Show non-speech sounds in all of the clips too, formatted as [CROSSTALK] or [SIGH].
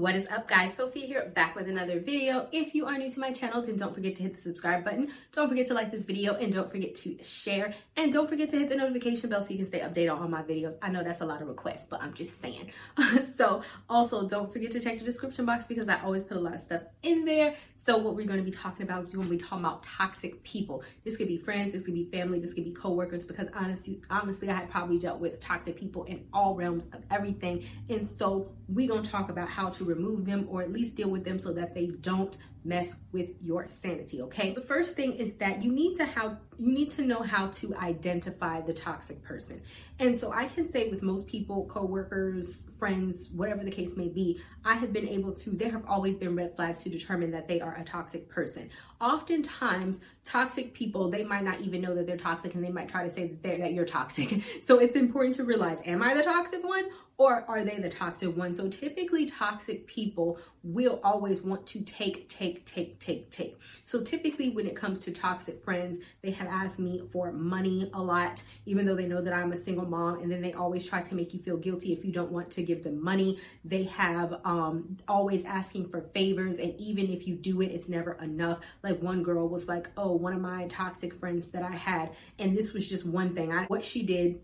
what is up guys? Sophie here back with another video. If you are new to my channel, then don't forget to hit the subscribe button. Don't forget to like this video and don't forget to share. And don't forget to hit the notification bell so you can stay updated on all my videos. I know that's a lot of requests, but I'm just saying. [LAUGHS] so also don't forget to check the description box because I always put a lot of stuff in there. So what we're going to be talking about, we're going to be talking about toxic people. This could be friends, this could be family, this could be coworkers. Because honestly, honestly, I had probably dealt with toxic people in all realms of everything. And so we're going to talk about how to remove them or at least deal with them so that they don't mess with your sanity okay the first thing is that you need to how you need to know how to identify the toxic person and so i can say with most people coworkers friends whatever the case may be i have been able to there have always been red flags to determine that they are a toxic person oftentimes toxic people they might not even know that they're toxic and they might try to say that, that you're toxic [LAUGHS] so it's important to realize am i the toxic one or are they the toxic one? So typically toxic people will always want to take, take, take, take, take. So typically when it comes to toxic friends, they have asked me for money a lot, even though they know that I'm a single mom. And then they always try to make you feel guilty if you don't want to give them money. They have um, always asking for favors. And even if you do it, it's never enough. Like one girl was like, oh, one of my toxic friends that I had, and this was just one thing. I, what she did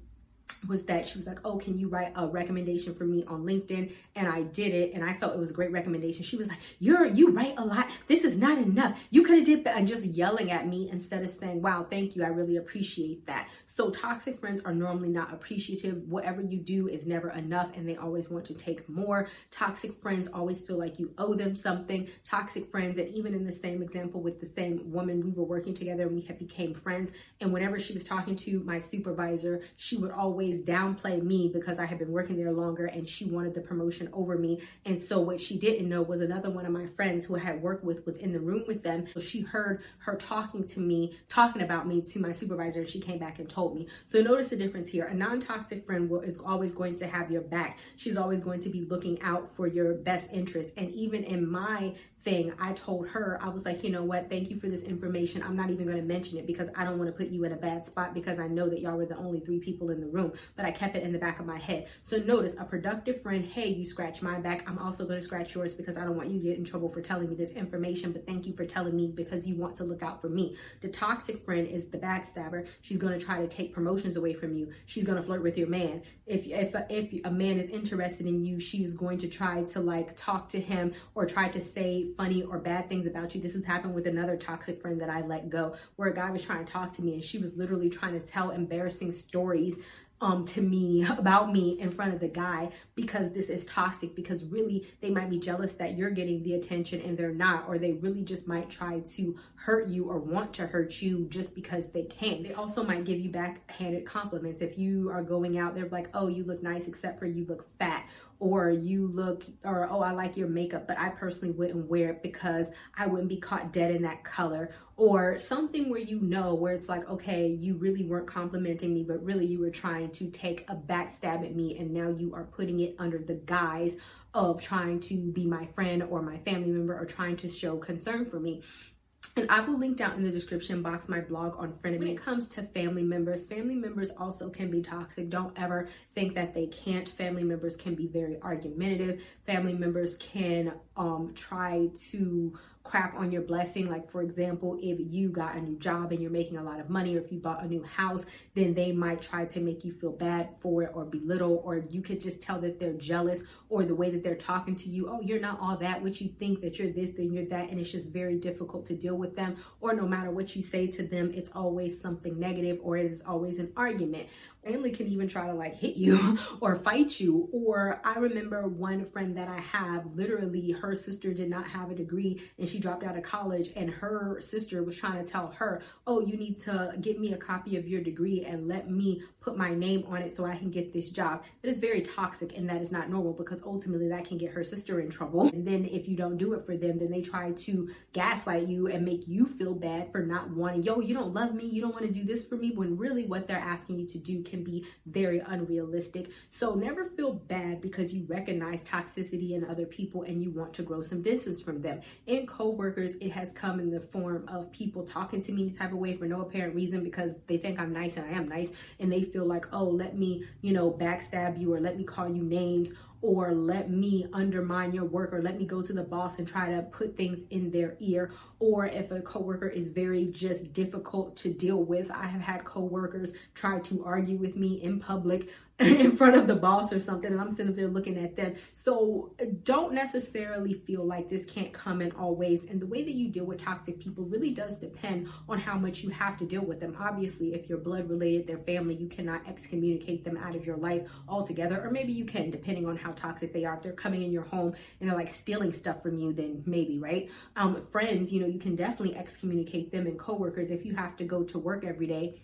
was that she was like, Oh, can you write a recommendation for me on LinkedIn? And I did it and I felt it was a great recommendation. She was like, You're you write a lot. This is not enough. You could have did that and just yelling at me instead of saying, Wow, thank you. I really appreciate that. So toxic friends are normally not appreciative. Whatever you do is never enough and they always want to take more. Toxic friends always feel like you owe them something. Toxic friends, and even in the same example with the same woman, we were working together and we had became friends. And whenever she was talking to my supervisor, she would always downplay me because I had been working there longer and she wanted the promotion over me. And so what she didn't know was another one of my friends who I had worked with was in the room with them. So she heard her talking to me, talking about me to my supervisor, and she came back and told told me. So notice the difference here. A non-toxic friend will, is always going to have your back. She's always going to be looking out for your best interest. And even in my thing, I told her, I was like, you know what, thank you for this information. I'm not even going to mention it because I don't want to put you in a bad spot because I know that y'all were the only three people in the room, but I kept it in the back of my head. So notice a productive friend, hey, you scratch my back. I'm also going to scratch yours because I don't want you to get in trouble for telling me this information, but thank you for telling me because you want to look out for me. The toxic friend is the backstabber. She's going to try to take promotions away from you. She's going to flirt with your man. If, if, if a man is interested in you, she's going to try to like talk to him or try to say funny or bad things about you. This has happened with another toxic friend that I let go, where a guy was trying to talk to me and she was literally trying to tell embarrassing stories um to me about me in front of the guy because this is toxic because really they might be jealous that you're getting the attention and they're not or they really just might try to hurt you or want to hurt you just because they can they also might give you backhanded compliments. If you are going out they're like oh you look nice except for you look fat or you look or oh I like your makeup but I personally wouldn't wear it because I wouldn't be caught dead in that color or something where you know where it's like okay you really weren't complimenting me but really you were trying to take a backstab at me and now you are putting it under the guise of trying to be my friend or my family member or trying to show concern for me and I will link down in the description box my blog on Frenemy. When it comes to family members, family members also can be toxic. Don't ever think that they can't. Family members can be very argumentative. Family members can um, try to crap on your blessing. Like, for example, if you got a new job and you're making a lot of money, or if you bought a new house, then they might try to make you feel bad for it or belittle, or you could just tell that they're jealous or the way that they're talking to you. Oh, you're not all that. What you think that you're this, then you're that. And it's just very difficult to deal with them. Or no matter what you say to them, it's always something negative or it is always an argument family can even try to like hit you [LAUGHS] or fight you. Or I remember one friend that I have, literally her sister did not have a degree and she dropped out of college and her sister was trying to tell her, oh, you need to get me a copy of your degree and let me put my name on it so I can get this job. That is very toxic and that is not normal because ultimately that can get her sister in trouble. And then if you don't do it for them, then they try to gaslight you and make you feel bad for not wanting, yo, you don't love me, you don't want to do this for me, when really what they're asking you to do can be very unrealistic. So never feel bad because you recognize toxicity in other people and you want to grow some distance from them. In coworkers, it has come in the form of people talking to me type of way for no apparent reason because they think I'm nice and I am nice and they feel like, oh, let me, you know, backstab you or let me call you names or let me undermine your work or let me go to the boss and try to put things in their ear. Or if a coworker is very just difficult to deal with i have had coworkers try to argue with me in public [LAUGHS] in front of the boss or something and I'm sitting there looking at them. So don't necessarily feel like this can't come in all ways. And the way that you deal with toxic people really does depend on how much you have to deal with them. Obviously, if you're blood related, their family, you cannot excommunicate them out of your life altogether. Or maybe you can, depending on how toxic they are. If they're coming in your home and they're like stealing stuff from you, then maybe, right? Um, friends, you know, you can definitely excommunicate them and coworkers if you have to go to work every day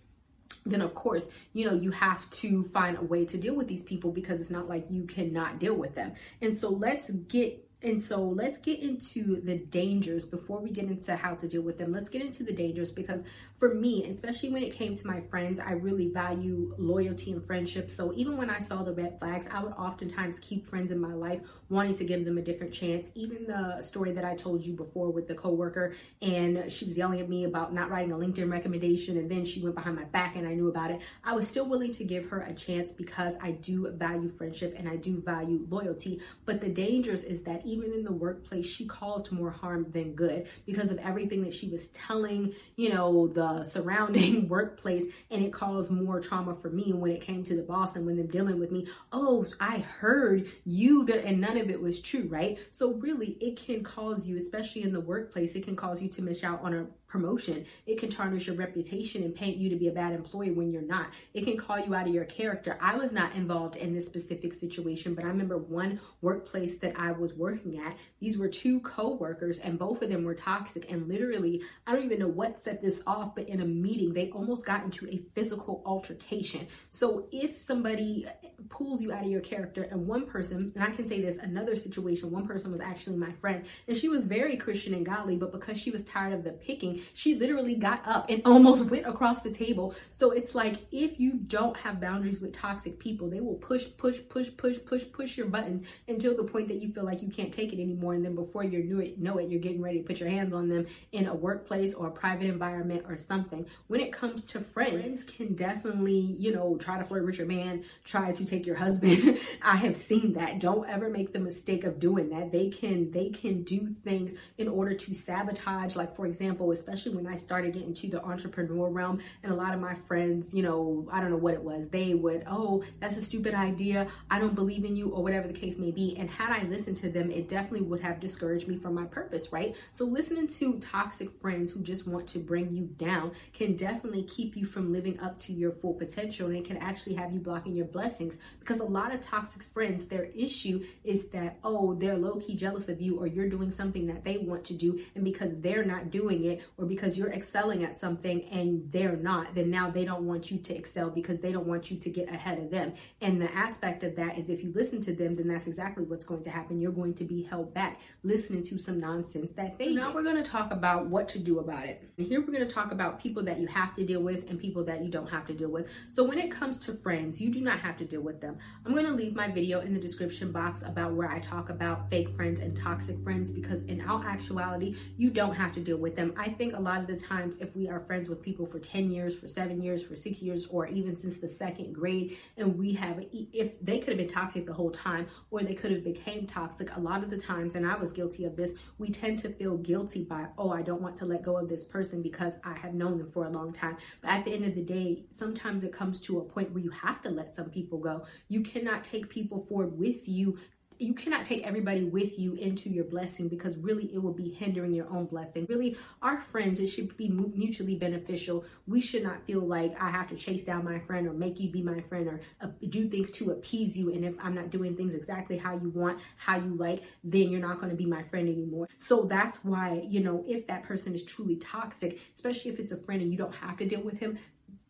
then of course, you know, you have to find a way to deal with these people because it's not like you cannot deal with them. And so let's get and so let's get into the dangers before we get into how to deal with them. Let's get into the dangers because for me, especially when it came to my friends, I really value loyalty and friendship. So even when I saw the red flags, I would oftentimes keep friends in my life, wanting to give them a different chance. Even the story that I told you before with the coworker, and she was yelling at me about not writing a LinkedIn recommendation, and then she went behind my back and I knew about it. I was still willing to give her a chance because I do value friendship and I do value loyalty. But the dangers is that even in the workplace, she caused more harm than good because of everything that she was telling, you know, the surrounding [LAUGHS] workplace. And it caused more trauma for me when it came to the boss and when them dealing with me. Oh i heard you and none of it was true right? So really it can cause you especially in the workplace it can cause you to miss out on a promotion. It can tarnish your reputation and paint you to be a bad employee when you're not. It can call you out of your character. I was not involved in this specific situation, but I remember one workplace that I was working at. These were two co-workers and both of them were toxic and literally, I don't even know what set this off, but in a meeting, they almost got into a physical altercation. So if somebody pulls you out of your character and one person, and I can say this, another situation, one person was actually my friend and she was very Christian and godly, but because she was tired of the picking, she literally got up and [LAUGHS] almost went across the table. So it's like if you don't have boundaries with toxic people, they will push, push, push, push, push, push your buttons until the point that you feel like you can't take it anymore. And then before you know it, know it, you're getting ready to put your hands on them in a workplace or a private environment or something. When it comes to friends, friends can definitely, you know, try to flirt with your man, try to take your husband. [LAUGHS] I have seen that. Don't ever make the mistake of doing that. They can they can do things in order to sabotage, like for example, especially when I started getting to the entrepreneur realm. And a lot of my friends, you know, I don't know what it was, they would, oh, that's a stupid idea. I don't believe in you, or whatever the case may be. And had I listened to them, it definitely would have discouraged me from my purpose, right? So listening to toxic friends who just want to bring you down can definitely keep you from living up to your full potential and it can actually have you blocking your blessings because a lot of toxic friends, their issue is that, oh, they're low key jealous of you or you're doing something that they want to do. And because they're not doing it or because you're excelling at something and they're not, then now they don't want you to excel because they don't want you to get ahead of them. And the aspect of that is if you listen to them, then that's exactly what's going to happen. You're going to be held back listening to some nonsense that they. So now we're going to talk about what to do about it. And here we're going to talk about people that you have to deal with and people that you don't have to deal with. So when it comes to friends, you do not have to deal with them. I'm going to leave my video in the description box about where I talk about fake friends and toxic friends because in all actuality, you don't have to deal with them. I think a lot of the times if we are friends with people for 10 years, for seven years, for six years, or even since the second grade, and we have, if they could have been toxic the whole time, or they could have became toxic, a lot of the times, and I was guilty of this, we tend to feel guilty by, oh, I don't want to let go of this person because I have known them for a long time. But at the end of the day, sometimes it comes to a point where you have to let some people go. You cannot take people forward with you you cannot take everybody with you into your blessing because really it will be hindering your own blessing. Really, our friends, it should be mutually beneficial. We should not feel like I have to chase down my friend or make you be my friend or uh, do things to appease you. And if I'm not doing things exactly how you want, how you like, then you're not going to be my friend anymore. So that's why, you know, if that person is truly toxic, especially if it's a friend and you don't have to deal with him,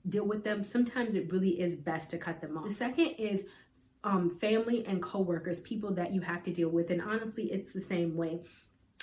deal with them, sometimes it really is best to cut them off. The second is um, family and coworkers, people that you have to deal with. And honestly, it's the same way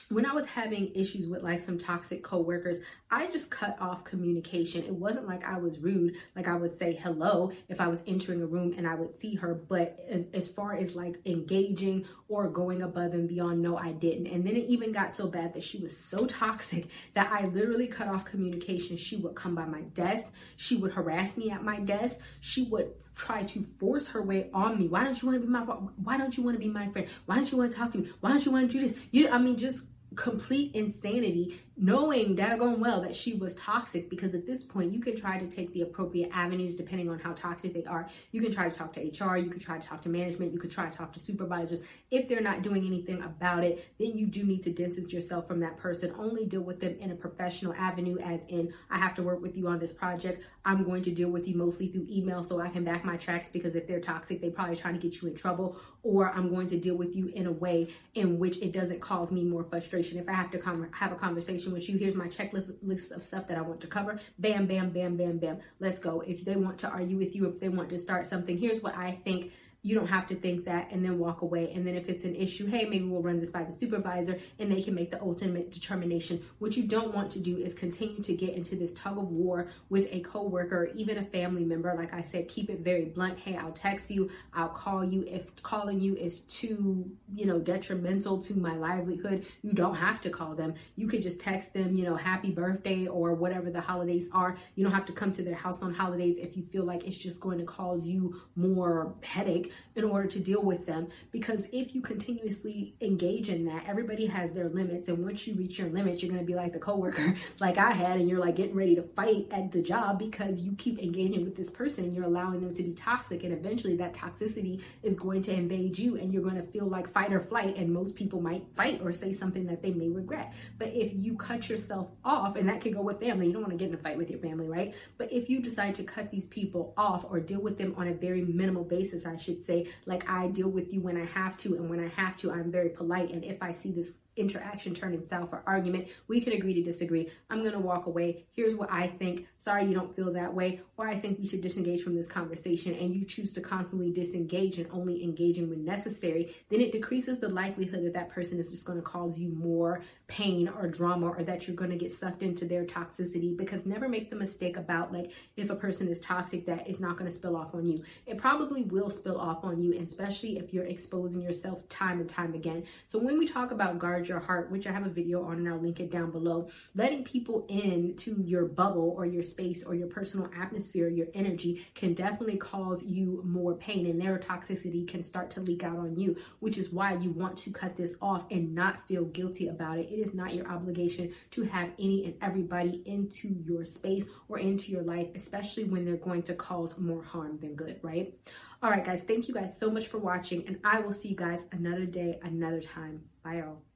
when I was having issues with like some toxic coworkers, I just cut off communication. It wasn't like I was rude, like I would say hello if I was entering a room and I would see her, but as, as far as like engaging or going above and beyond, no, I didn't. And then it even got so bad that she was so toxic [LAUGHS] that I literally cut off communication. She would come by my desk, she would harass me at my desk, she would try to force her way on me. Why don't you want to be my why don't you want to be my friend? Why don't you want to talk to me? Why don't you want to do this? You I mean just complete insanity knowing daggone well that she was toxic because at this point you can try to take the appropriate avenues depending on how toxic they are. You can try to talk to HR, you could try to talk to management, you could try to talk to supervisors. If they're not doing anything about it, then you do need to distance yourself from that person. Only deal with them in a professional avenue, as in, I have to work with you on this project. I'm going to deal with you mostly through email so I can back my tracks because if they're toxic, they probably trying to get you in trouble. Or I'm going to deal with you in a way in which it doesn't cause me more frustration. If I have to have a conversation conversation with you. Here's my checklist of stuff that I want to cover. Bam, bam, bam, bam, bam. Let's go. If they want to argue with you, if they want to start something, here's what I think you don't have to think that and then walk away. And then if it's an issue, hey, maybe we'll run this by the supervisor and they can make the ultimate determination. What you don't want to do is continue to get into this tug of war with a coworker or even a family member. Like I said, keep it very blunt. Hey, I'll text you, I'll call you. If calling you is too, you know, detrimental to my livelihood, you don't have to call them. You could just text them, you know, happy birthday or whatever the holidays are. You don't have to come to their house on holidays if you feel like it's just going to cause you more headache in order to deal with them. Because if you continuously engage in that, everybody has their limits. And once you reach your limits, you're going to be like the coworker, [LAUGHS] like I had, and you're like getting ready to fight at the job because you keep engaging with this person. You're allowing them to be toxic. And eventually that toxicity is going to invade you and you're going to feel like fight or flight. And most people might fight or say something that they may regret. But if you cut yourself off, and that could go with family, you don't want to get in a fight with your family, right? But if you decide to cut these people off or deal with them on a very minimal basis, I should say, like I deal with you when I have to, and when I have to, I'm very polite. And if I see this interaction turning south or argument, we can agree to disagree. I'm going to walk away. Here's what I think sorry you don't feel that way, or I think we should disengage from this conversation, and you choose to constantly disengage and only engaging when necessary, then it decreases the likelihood that that person is just going to cause you more pain or drama or that you're going to get sucked into their toxicity because never make the mistake about like if a person is toxic that it's not going to spill off on you. It probably will spill off on you, especially if you're exposing yourself time and time again. So when we talk about guard your heart, which I have a video on and I'll link it down below, letting people in to your bubble or your space or your personal atmosphere, your energy can definitely cause you more pain and their toxicity can start to leak out on you, which is why you want to cut this off and not feel guilty about it. It is not your obligation to have any and everybody into your space or into your life, especially when they're going to cause more harm than good, right? All right, guys, thank you guys so much for watching, and I will see you guys another day, another time. Bye, all.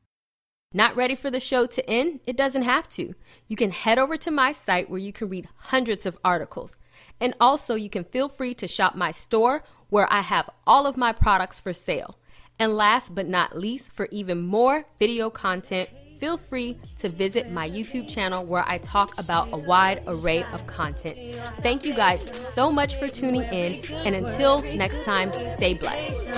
Not ready for the show to end? It doesn't have to. You can head over to my site where you can read hundreds of articles. And also, you can feel free to shop my store where I have all of my products for sale. And last but not least, for even more video content, feel free to visit my YouTube channel where I talk about a wide array of content. Thank you guys so much for tuning in, and until next time, stay blessed.